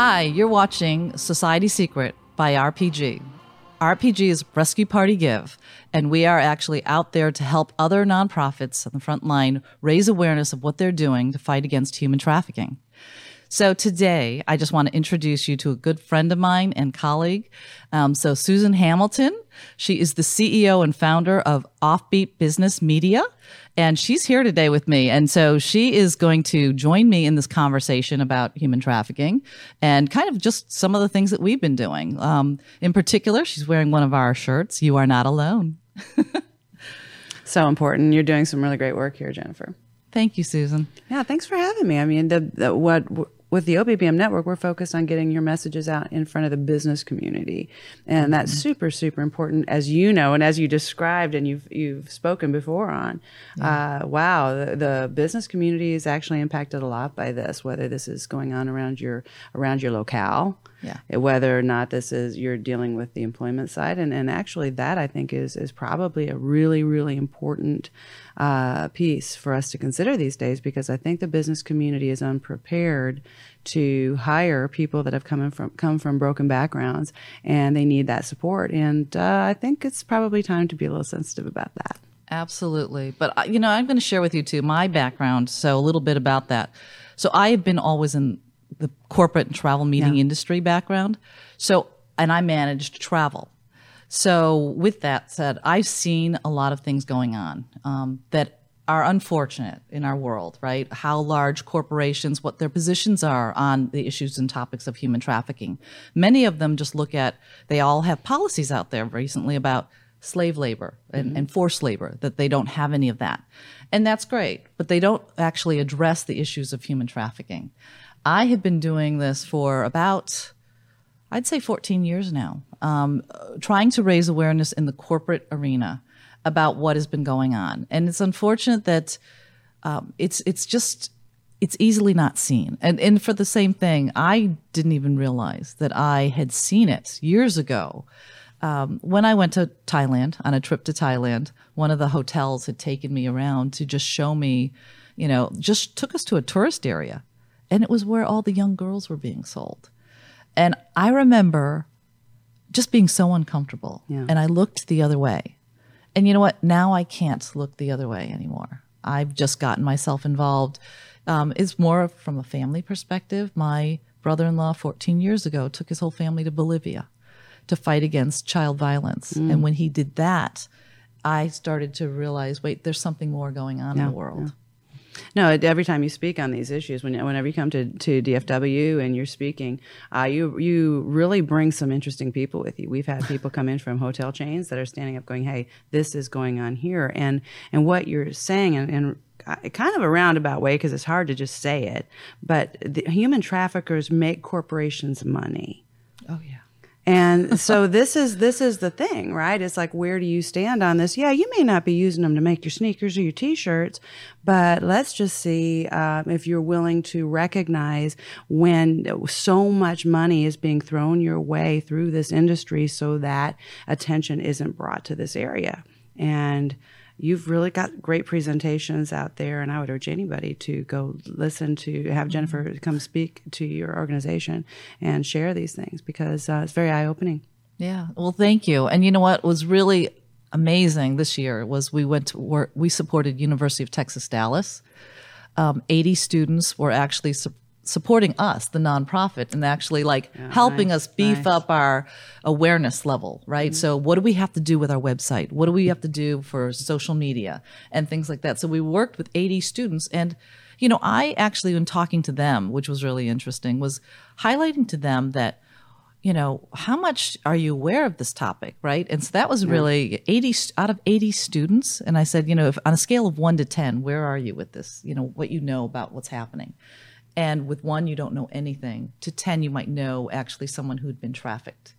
Hi, you're watching Society Secret by RPG. RPG is Rescue Party Give, and we are actually out there to help other nonprofits on the front line raise awareness of what they're doing to fight against human trafficking. So today, I just want to introduce you to a good friend of mine and colleague. Um, so Susan Hamilton, she is the CEO and founder of Offbeat Business Media, and she's here today with me. And so she is going to join me in this conversation about human trafficking and kind of just some of the things that we've been doing. Um, in particular, she's wearing one of our shirts. You are not alone. so important. You're doing some really great work here, Jennifer. Thank you, Susan. Yeah, thanks for having me. I mean, the, the what with the OBBM network, we're focused on getting your messages out in front of the business community, and mm-hmm. that's super, super important, as you know, and as you described, and you've you've spoken before on. Yeah. Uh, wow, the, the, business community is actually impacted a lot by this, whether this is going on around your around your locale, yeah. whether or not this is you're dealing with the employment side, and and actually that I think is is probably a really, really important uh, piece for us to consider these days because I think the business community is unprepared to hire people that have come from come from broken backgrounds and they need that support. And uh, I think it's probably time to be a little sensitive about that. Absolutely, but uh, you know I'm going to share with you too my background. So a little bit about that. So I have been always in the corporate and travel meeting yeah. industry background. So and I managed travel. So, with that said, I've seen a lot of things going on um, that are unfortunate in our world, right? How large corporations, what their positions are on the issues and topics of human trafficking. Many of them just look at, they all have policies out there recently about slave labor and, mm-hmm. and forced labor, that they don't have any of that. And that's great, but they don't actually address the issues of human trafficking. I have been doing this for about I'd say 14 years now, um, trying to raise awareness in the corporate arena about what has been going on. And it's unfortunate that um, it's it's just it's easily not seen. And and for the same thing, I didn't even realize that I had seen it years ago. Um, when I went to Thailand on a trip to Thailand, one of the hotels had taken me around to just show me, you know, just took us to a tourist area, and it was where all the young girls were being sold. And I remember just being so uncomfortable. Yeah. And I looked the other way. And you know what? Now I can't look the other way anymore. I've just gotten myself involved. Um, it's more from a family perspective. My brother in law, 14 years ago, took his whole family to Bolivia to fight against child violence. Mm. And when he did that, I started to realize wait, there's something more going on yeah, in the world. Yeah. No, every time you speak on these issues, when, whenever you come to, to DFW and you're speaking, uh, you you really bring some interesting people with you. We've had people come in from hotel chains that are standing up, going, "Hey, this is going on here," and and what you're saying, and, and kind of a roundabout way because it's hard to just say it, but the human traffickers make corporations money. Oh yeah. And so this is this is the thing, right? It's like where do you stand on this? Yeah, you may not be using them to make your sneakers or your t-shirts, but let's just see um, if you're willing to recognize when so much money is being thrown your way through this industry, so that attention isn't brought to this area. And you've really got great presentations out there and i would urge anybody to go listen to have mm-hmm. jennifer come speak to your organization and share these things because uh, it's very eye-opening. Yeah. Well thank you. And you know what was really amazing this year was we went to work we supported university of texas dallas. Um, 80 students were actually su- supporting us, the nonprofit, and actually like helping nice, us beef nice. up our awareness level, right? Mm-hmm. So, what do we have to do with our website? What do we have to do for social media and things like that? So, we worked with 80 students and you know, I actually, when talking to them, which was really interesting, was highlighting to them that, you know, how much are you aware of this topic, right? And so that was really 80 out of 80 students. And I said, you know, if on a scale of one to 10, where are you with this? You know, what you know about what's happening. And with one, you don't know anything. To 10, you might know actually someone who'd been trafficked.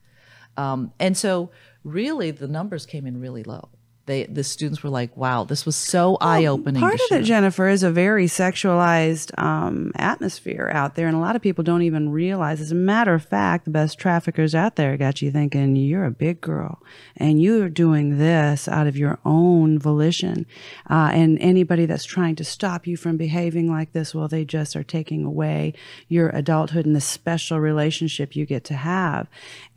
Um, and so, really, the numbers came in really low. They the students were like, "Wow, this was so eye opening." Part of it, Jennifer, is a very sexualized um, atmosphere out there, and a lot of people don't even realize. As a matter of fact, the best traffickers out there got you thinking you're a big girl and you're doing this out of your own volition. Uh, and anybody that's trying to stop you from behaving like this, well, they just are taking away your adulthood and the special relationship you get to have.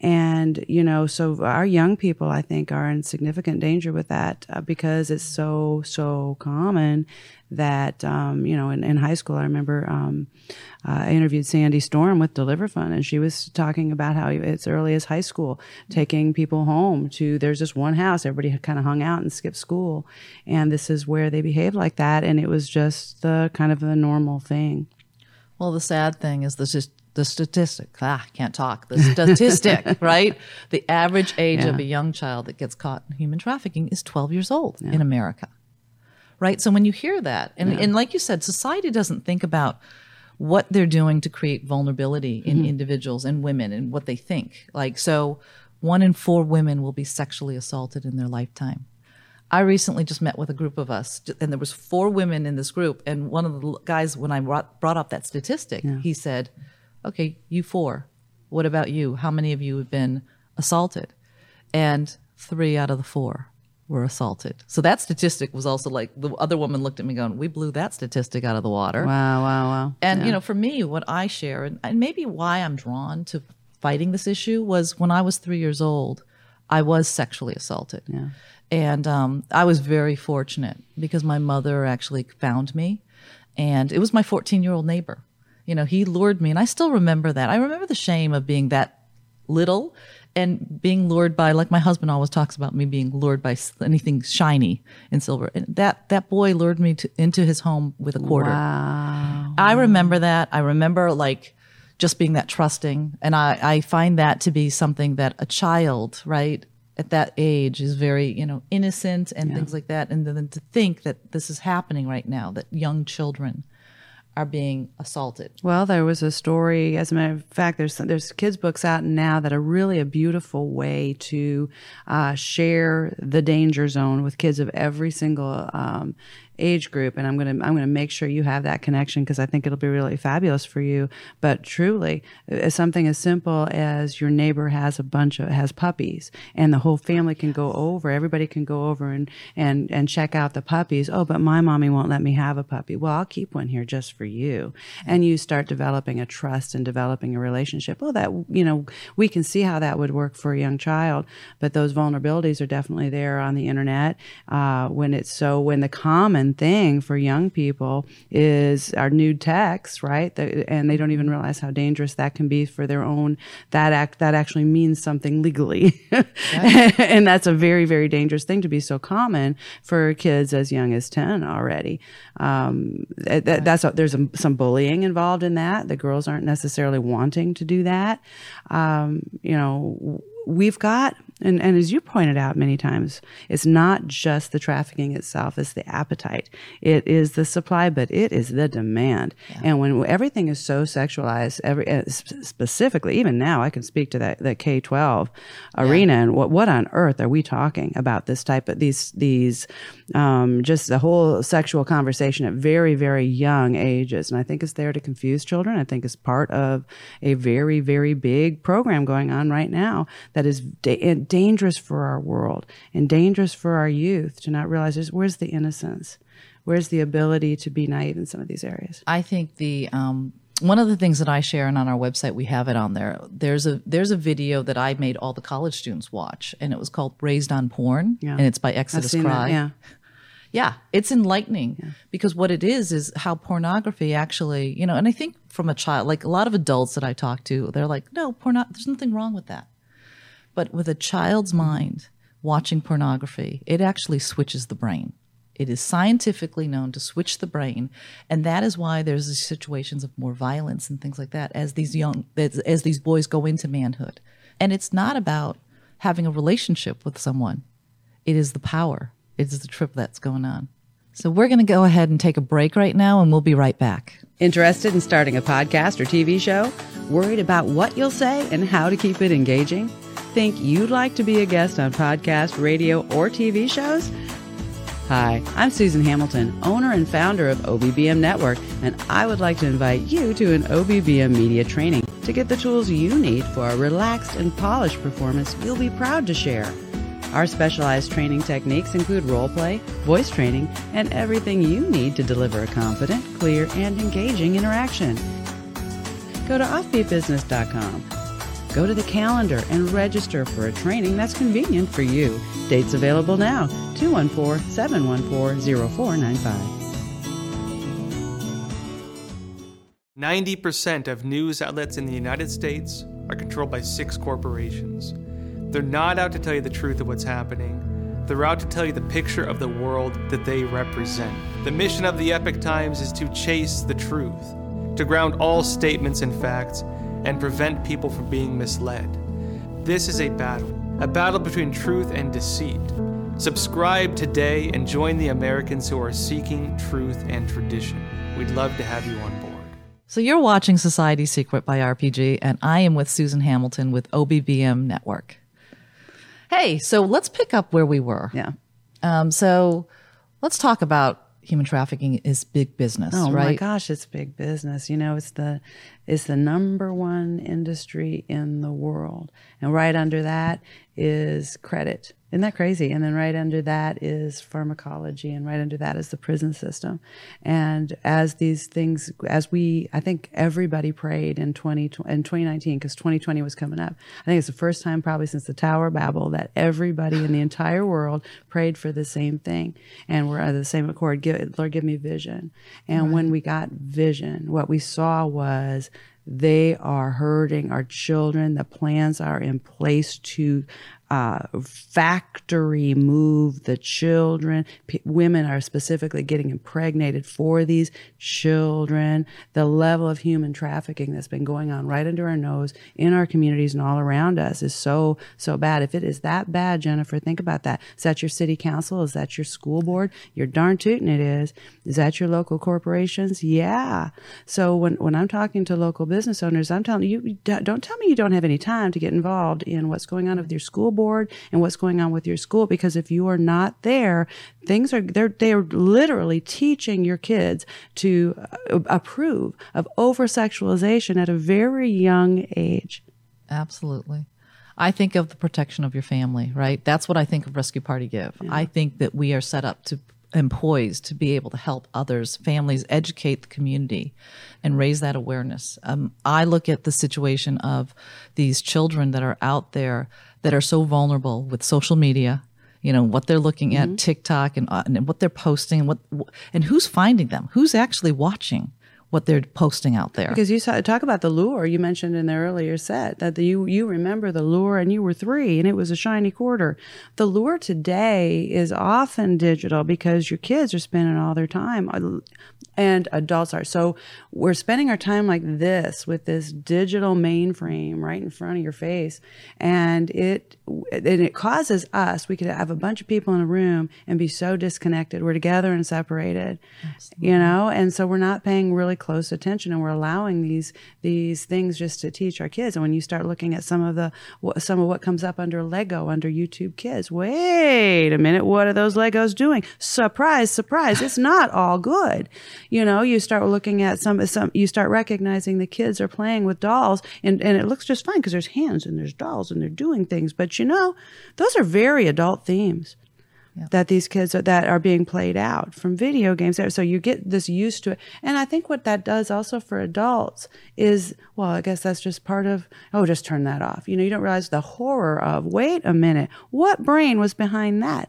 And you know, so our young people, I think, are in significant danger with that that uh, because it's so so common that um, you know in, in, high school I remember um, uh, I interviewed Sandy Storm with DeliverFund and she was talking about how it's early as high school taking people home to there's this one house everybody had kind of hung out and skipped school and this is where they behave like that and it was just the kind of a normal thing. Well, the sad thing is this is the statistic. Ah, can't talk. The statistic, right? The average age yeah. of a young child that gets caught in human trafficking is 12 years old yeah. in America. Right? So when you hear that, and, yeah. and like you said, society doesn't think about what they're doing to create vulnerability in mm-hmm. individuals and women and what they think. Like, so one in four women will be sexually assaulted in their lifetime. I recently just met with a group of us, and there was four women in this group. And one of the guys, when I brought, brought up that statistic, he said, okay, you four. What about you? How many of you have been assaulted? And three out of the four were assaulted. So that statistic was also like the other woman looked at me going, We blew that statistic out of the water. Wow, wow, wow. And, yeah. you know, for me, what I share, and, and maybe why I'm drawn to fighting this issue was when I was three years old, I was sexually assaulted. Yeah. And um, I was very fortunate because my mother actually found me. And it was my 14 year old neighbor you know, he lured me, and I still remember that. I remember the shame of being that little and being lured by, like my husband always talks about me being lured by anything shiny and silver. And that that boy lured me to, into his home with a quarter. Wow. I remember that. I remember like just being that trusting, and I I find that to be something that a child, right, at that age is very you know innocent and yeah. things like that and then to think that this is happening right now that young children are being assaulted. Well, there was a story. As a matter of fact, there's there's kids books out now that are really a beautiful way to uh, share the danger zone with kids of every single um, age group and I'm going to I'm going to make sure you have that connection because I think it'll be really fabulous for you. But truly uh, something as simple as your neighbor has a bunch of has puppies and the whole family can go over everybody can go over and and and check out the puppies. Oh but my mommy won't let me have a puppy. Well I'll keep one here just for you. And you start developing a trust and developing a relationship. Well that you know we can see how that would work for a young child but those vulnerabilities are definitely there on the internet uh, when it's so when the common thing for young people is our nude text, right? and they don't even realize how dangerous that can be for their own. That act that actually means something legally, and that's a very very dangerous thing to be so common for kids as young as ten already. Um, that, that's a, there's some bullying involved in that. The girls aren't necessarily wanting to do that. Um, you know we've got and, and as you pointed out many times it's not just the trafficking itself it's the appetite it is the supply but it is the demand yeah. and when everything is so sexualized every uh, specifically even now i can speak to that, that k-12 yeah. arena and what, what on earth are we talking about this type of these these um, just the whole sexual conversation at very very young ages and i think it's there to confuse children i think it's part of a very very big program going on right now that is dangerous for our world and dangerous for our youth to not realize is where's the innocence? Where's the ability to be naive in some of these areas? I think the um, one of the things that I share and on our website we have it on there. There's a there's a video that I made all the college students watch, and it was called "Raised on Porn," yeah. and it's by Exodus Cry. That, yeah. Yeah, it's enlightening yeah. because what it is is how pornography actually, you know, and I think from a child, like a lot of adults that I talk to, they're like, no, porno, there's nothing wrong with that. But with a child's mind watching pornography, it actually switches the brain. It is scientifically known to switch the brain, and that is why there's situations of more violence and things like that as these young as, as these boys go into manhood. And it's not about having a relationship with someone; it is the power. It is the trip that's going on. So we're going to go ahead and take a break right now, and we'll be right back. Interested in starting a podcast or TV show? Worried about what you'll say and how to keep it engaging? Think you'd like to be a guest on podcast, radio, or TV shows? Hi, I'm Susan Hamilton, owner and founder of OBBM Network, and I would like to invite you to an OBBM media training to get the tools you need for a relaxed and polished performance you'll be proud to share. Our specialized training techniques include role play, voice training, and everything you need to deliver a confident, clear, and engaging interaction. Go to offbeatbusiness.com. Go to the calendar and register for a training that's convenient for you. Dates available now 214 714 0495. 90% of news outlets in the United States are controlled by six corporations. They're not out to tell you the truth of what's happening. They're out to tell you the picture of the world that they represent. The mission of the Epoch Times is to chase the truth, to ground all statements in facts, and prevent people from being misled. This is a battle, a battle between truth and deceit. Subscribe today and join the Americans who are seeking truth and tradition. We'd love to have you on board. So you're watching Society Secret by RPG, and I am with Susan Hamilton with OBBM Network. Hey, so let's pick up where we were. Yeah. Um, so let's talk about human trafficking is big business, Oh right? my gosh, it's big business. You know, it's the it's the number one industry in the world. And right under that is credit. Isn't that crazy? And then right under that is pharmacology and right under that is the prison system. And as these things as we I think everybody prayed in 20 in 2019 because 2020 was coming up. I think it's the first time probably since the Tower of Babel that everybody in the entire world prayed for the same thing and we're under the same accord. Give, Lord, give me vision. And when we got vision, what we saw was they are hurting our children. The plans are in place to uh, factory move the children. P- women are specifically getting impregnated for these children. The level of human trafficking that's been going on right under our nose in our communities and all around us is so, so bad. If it is that bad, Jennifer, think about that. Is that your city council? Is that your school board? You're darn tootin' it is. Is that your local corporations? Yeah. So when, when I'm talking to local business owners, I'm telling you, don't tell me you don't have any time to get involved in what's going on with your school board and what's going on with your school because if you are not there things are they're they're literally teaching your kids to uh, approve of over sexualization at a very young age Absolutely. I think of the protection of your family, right? That's what I think of Rescue Party Give. I think that we are set up to and poised to be able to help others, families, educate the community, and raise that awareness. Um, I look at the situation of these children that are out there that are so vulnerable with social media. You know what they're looking at TikTok and, uh, and what they're posting, and what and who's finding them, who's actually watching what they're posting out there. because you saw, talk about the lure you mentioned in the earlier set that the, you you remember the lure and you were three and it was a shiny quarter. The lure today is often digital because your kids are spending all their time uh, and adults are. So we're spending our time like this with this digital mainframe right in front of your face, and it and it causes us. We could have a bunch of people in a room and be so disconnected. We're together and separated, you know, and so we're not paying really close attention, and we're allowing these these things just to teach our kids. And when you start looking at some of the what- some of what comes up under Lego under YouTube Kids, wait a minute, what are those Legos doing? Surprise, surprise! It's not all good. You know, you start looking at some some you start recognizing the kids are playing with dolls and, and it looks just fine because there's hands and there's dolls and they're doing things. But you know, those are very adult themes that these kids are, that are being played out from video games. So you get this used to it. And I think what that does also for adults is, well, I guess that's just part of, oh, just turn that off. You know, you don't realize the horror of, wait a minute, what brain was behind that?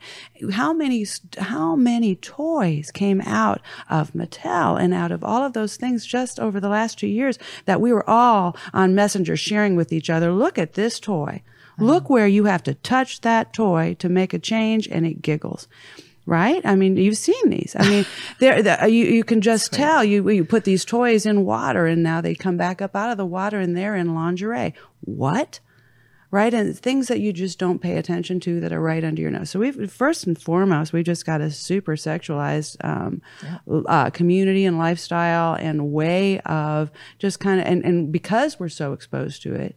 How many, how many toys came out of Mattel and out of all of those things just over the last two years that we were all on Messenger sharing with each other? Look at this toy. Look where you have to touch that toy to make a change and it giggles. Right? I mean, you've seen these. I mean, there the, you you can just tell you you put these toys in water and now they come back up out of the water and they're in lingerie. What? right? And things that you just don't pay attention to that are right under your nose. So we've first and foremost, we've just got a super sexualized um, uh, community and lifestyle and way of just kind of and, and because we're so exposed to it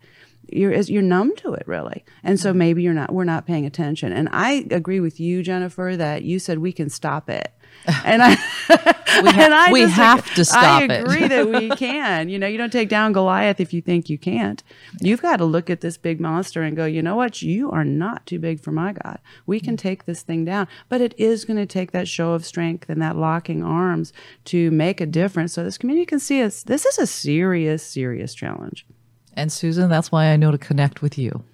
you're you're numb to it really and so mm-hmm. maybe you're not we're not paying attention and i agree with you jennifer that you said we can stop it and I, we, ha- and I we have to stop it I it. agree that we can. You know, you don't take down Goliath if you think you can't. You've got to look at this big monster and go, you know what? You are not too big for my God. We can mm-hmm. take this thing down, but it is going to take that show of strength and that locking arms to make a difference, so this community can see us. This is a serious, serious challenge. And Susan, that's why I know to connect with you.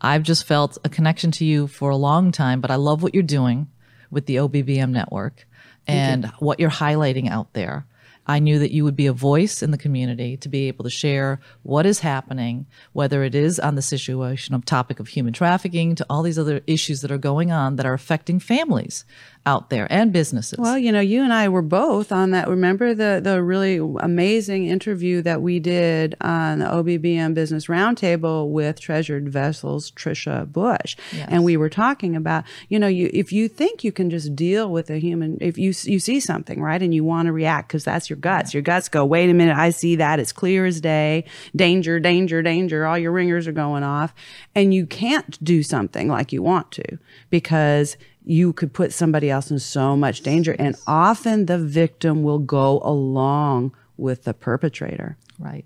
I've just felt a connection to you for a long time, but I love what you're doing with the OBBM network and what you're highlighting out there. I knew that you would be a voice in the community to be able to share what is happening, whether it is on the situation of topic of human trafficking to all these other issues that are going on that are affecting families out there and businesses. Well, you know, you and I were both on that. Remember the the really amazing interview that we did on the OBBM Business Roundtable with Treasured Vessels Trisha Bush, and we were talking about, you know, you if you think you can just deal with a human, if you you see something right and you want to react because that's your guts, your guts go, wait a minute, I see that, it's clear as day, danger, danger, danger, all your ringers are going off, and you can't do something like you want to because you could put somebody else in so much danger. And often the victim will go along with the perpetrator. Right.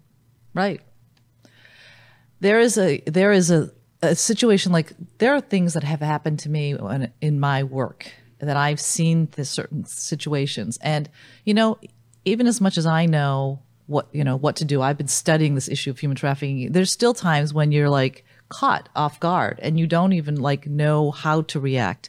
Right. There is a there is a, a situation like there are things that have happened to me when, in my work that I've seen certain situations and you know even as much as I know what you know what to do I've been studying this issue of human trafficking there's still times when you're like caught off guard and you don't even like know how to react.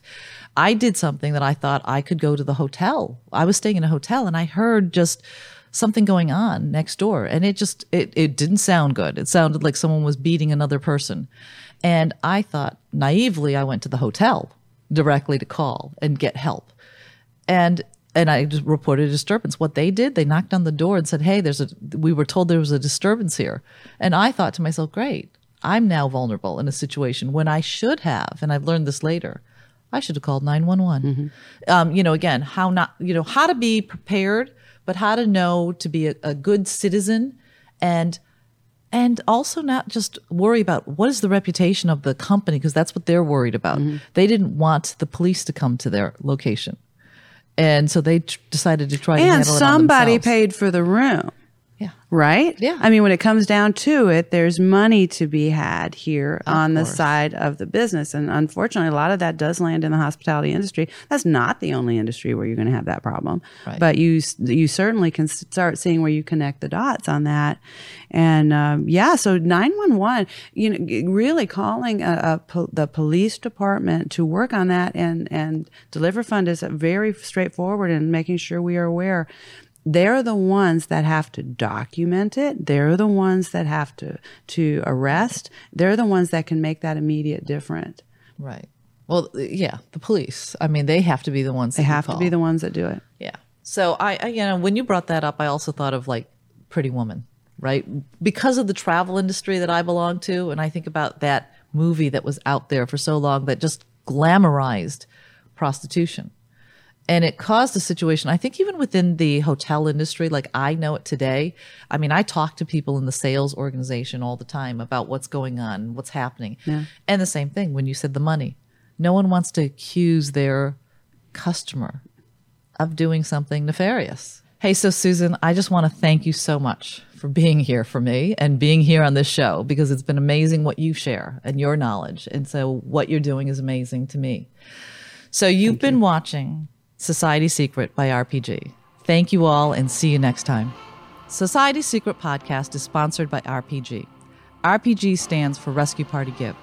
I did something that I thought I could go to the hotel. I was staying in a hotel and I heard just something going on next door and it just it, it didn't sound good. It sounded like someone was beating another person. And i thought naively i went to the hotel directly to call and get help. And and i just reported a disturbance. What they did they knocked on the door and said hey there's a we were told there was a disturbance here. And i thought to myself great i'm now vulnerable in a situation when i should have and i've learned this later I should have called 911. Um, you know, again, how not, you know, how to be prepared, but how to know to be a, a good citizen and and also not just worry about what is the reputation of the company because that's what they're worried about. They didn't want the police to come to their location. And so they tr- decided to try And on somebody paid for the room. Yeah. Right? Yeah. I mean, when it comes down to it, there's money to be had here on the side of the business. And unfortunately, a lot of that does land in the hospitality industry. That's not the only industry where you're going to have that problem. Right. But you you certainly can start seeing where you connect the dots on that. And um, yeah, so 911, you know, really calling a, a po- the police department to work on that and, and DeliverFund is very straightforward in making sure we are aware they're the ones that have to document it. They're the ones that have to to arrest. They're the ones that can make that immediate difference. Right. Well, yeah, the police. I mean, they have to be the ones. They have to be the ones that do it. Yeah. So I, I, you know, when you brought that up, I also thought of like Pretty Woman, right? Because of the travel industry that I belong to, and I think about that movie that was out there for so long that just glamorized prostitution. And it caused a situation, I think, even within the hotel industry, like I know it today. I mean, I talk to people in the sales organization all the time about what's going on, what's happening. And the same thing when you said the money. No one wants to accuse their customer of doing something nefarious. Hey, so Susan, I just want to thank you so much for being here for me and being here on this show because it's been amazing what you share and your knowledge. And so what you're doing is amazing to me. So you've been watching Society Secret by RPG. Thank you all and see you next time. Society Secret podcast is sponsored by RPG. RPG stands for Rescue Party Give.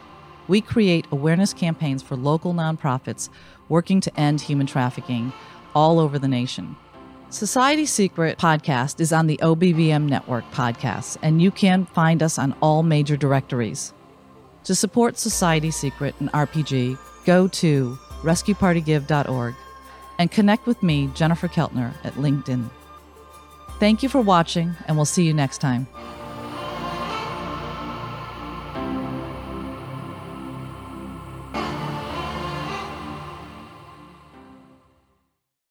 We create awareness campaigns for local nonprofits working to end human trafficking all over the nation. Society Secret podcast is on the OBBM network podcasts, and you can find us on all major directories. To support Society Secret and RPG, go to rescuepartygive.org and connect with me, Jennifer Keltner, at LinkedIn. Thank you for watching, and we'll see you next time.